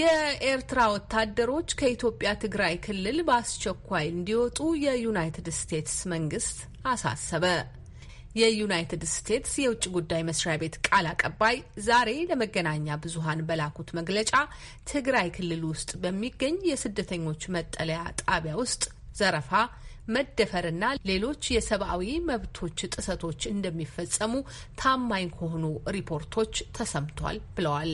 የኤርትራ ወታደሮች ከኢትዮጵያ ትግራይ ክልል በአስቸኳይ እንዲወጡ የዩናይትድ ስቴትስ መንግስት አሳሰበ። የዩናይትድ ስቴትስ የውጭ ጉዳይ መስሪያ ቤት ቃል አቀባይ ዛሬ ለመገናኛ ብዙሃን በላኩት መግለጫ ትግራይ ክልል ውስጥ በሚገኝ የስደተኞች መጠለያ ጣቢያ ውስጥ ዘረፋ መደፈርና ሌሎች የሰብአዊ መብቶች ጥሰቶች እንደሚፈጸሙ ታማኝ ከሆኑ ሪፖርቶች ተሰምቷል ብለዋል።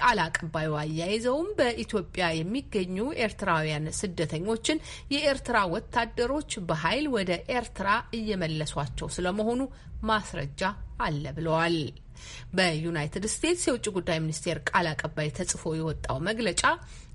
ቃል አቀባዩ አያይዘውም በኢትዮጵያ የሚገኙ ኤርትራውያን ስደተኞችን የኤርትራ ወታደሮች በኃይል ወደ ኤርትራ እየመለሷቸው ስለመሆኑ ማስረጃ አለ ብለዋል። በዩናይትድ ስቴትስ የውጭ ጉዳይ ሚኒስቴር ቃል አቀባይ ተጽፎ የወጣው መግለጫ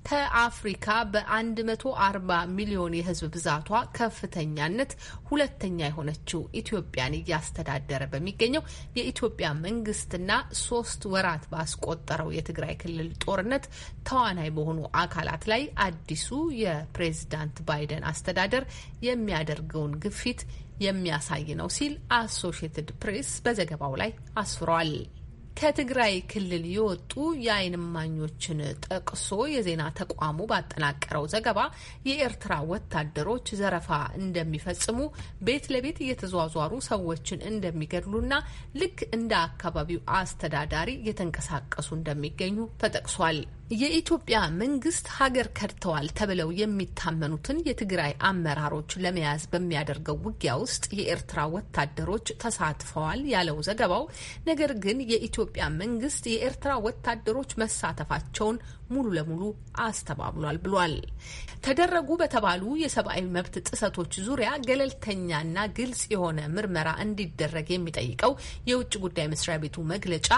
ከአፍሪካ በ140 ሚሊዮን የሕዝብ ብዛቷ ከፍተኛነት ሁለተኛ የሆነችው ኢትዮጵያን እያስተዳደረ በሚገኘው የኢትዮጵያ መንግስትና ሶስት ወራት ባስቆጠረው የትግራይ ክልል ጦርነት ተዋናይ በሆኑ አካላት ላይ አዲሱ የፕሬዝዳንት ባይደን አስተዳደር የሚያደርገውን ግፊት የሚያሳይ ነው ሲል አሶሽየትድ ፕሬስ በዘገባው ላይ አስፍሯል። ከትግራይ ክልል የወጡ የዓይን እማኞችን ጠቅሶ የዜና ተቋሙ ባጠናቀረው ዘገባ የኤርትራ ወታደሮች ዘረፋ እንደሚፈጽሙ፣ ቤት ለቤት እየተዟዟሩ ሰዎችን እንደሚገድሉና ልክ እንደ አካባቢው አስተዳዳሪ እየተንቀሳቀሱ እንደሚገኙ ተጠቅሷል። የኢትዮጵያ መንግስት ሀገር ከድተዋል ተብለው የሚታመኑትን የትግራይ አመራሮች ለመያዝ በሚያደርገው ውጊያ ውስጥ የኤርትራ ወታደሮች ተሳትፈዋል ያለው ዘገባው፣ ነገር ግን የኢትዮጵያ መንግስት የኤርትራ ወታደሮች መሳተፋቸውን ሙሉ ለሙሉ አስተባብሏል ብሏል። ተደረጉ በተባሉ የሰብአዊ መብት ጥሰቶች ዙሪያ ገለልተኛና ግልጽ የሆነ ምርመራ እንዲደረግ የሚጠይቀው የውጭ ጉዳይ መስሪያ ቤቱ መግለጫ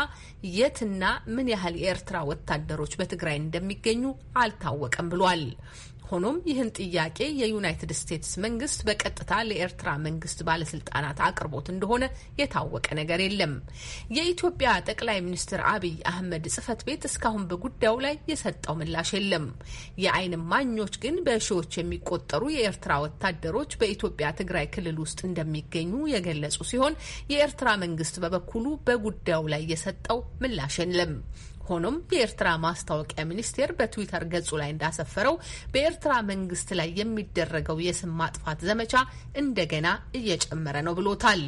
የትና ምን ያህል የኤርትራ ወታደሮች በትግራይ እንደሚገኙ አልታወቀም ብሏል። ሆኖም ይህን ጥያቄ የዩናይትድ ስቴትስ መንግስት በቀጥታ ለኤርትራ መንግስት ባለስልጣናት አቅርቦት እንደሆነ የታወቀ ነገር የለም። የኢትዮጵያ ጠቅላይ ሚኒስትር አብይ አህመድ ጽህፈት ቤት እስካሁን በጉዳዩ ላይ የሰጠው ምላሽ የለም። የዓይን ማኞች ግን በሺዎች የሚቆጠሩ የኤርትራ ወታደሮች በኢትዮጵያ ትግራይ ክልል ውስጥ እንደሚገኙ የገለጹ ሲሆን የኤርትራ መንግስት በበኩሉ በጉዳዩ ላይ የሰጠው ምላሽ የለም። ሆኖም የኤርትራ ማስታወቂያ ሚኒስቴር በትዊተር ገጹ ላይ እንዳሰፈረው በኤርትራ መንግስት ላይ የሚደረገው የስም ማጥፋት ዘመቻ እንደገና እየጨመረ ነው ብሎታል።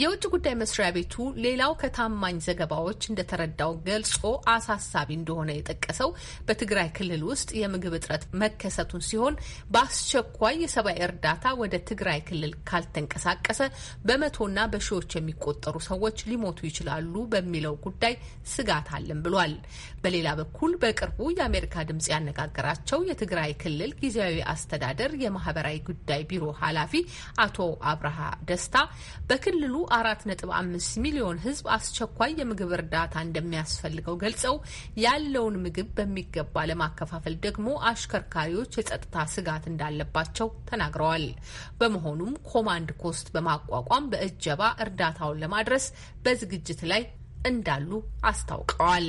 የውጭ ጉዳይ መስሪያ ቤቱ ሌላው ከታማኝ ዘገባዎች እንደተረዳው ገልጾ አሳሳቢ እንደሆነ የጠቀሰው በትግራይ ክልል ውስጥ የምግብ እጥረት መከሰቱን ሲሆን በአስቸኳይ የሰብአዊ እርዳታ ወደ ትግራይ ክልል ካልተንቀሳቀሰ በመቶና በሺዎች የሚቆጠሩ ሰዎች ሊሞቱ ይችላሉ በሚለው ጉዳይ ስጋት አለን ብሏል። በሌላ በኩል በቅርቡ የአሜሪካ ድምጽ ያነጋገራቸው የትግራይ ክልል ጊዜያዊ አስተዳደር የማህበራዊ ጉዳይ ቢሮ ኃላፊ አቶ አብርሃ ደስታ በክልሉ አራት ነጥብ አምስት ሚሊዮን ሕዝብ አስቸኳይ የምግብ እርዳታ እንደሚያስፈልገው ገልጸው ያለውን ምግብ በሚገባ ለማከፋፈል ደግሞ አሽከርካሪዎች የጸጥታ ስጋት እንዳለባቸው ተናግረዋል። በመሆኑም ኮማንድ ፖስት በማቋቋም በእጀባ እርዳታውን ለማድረስ በዝግጅት ላይ እንዳሉ አስታውቀዋል።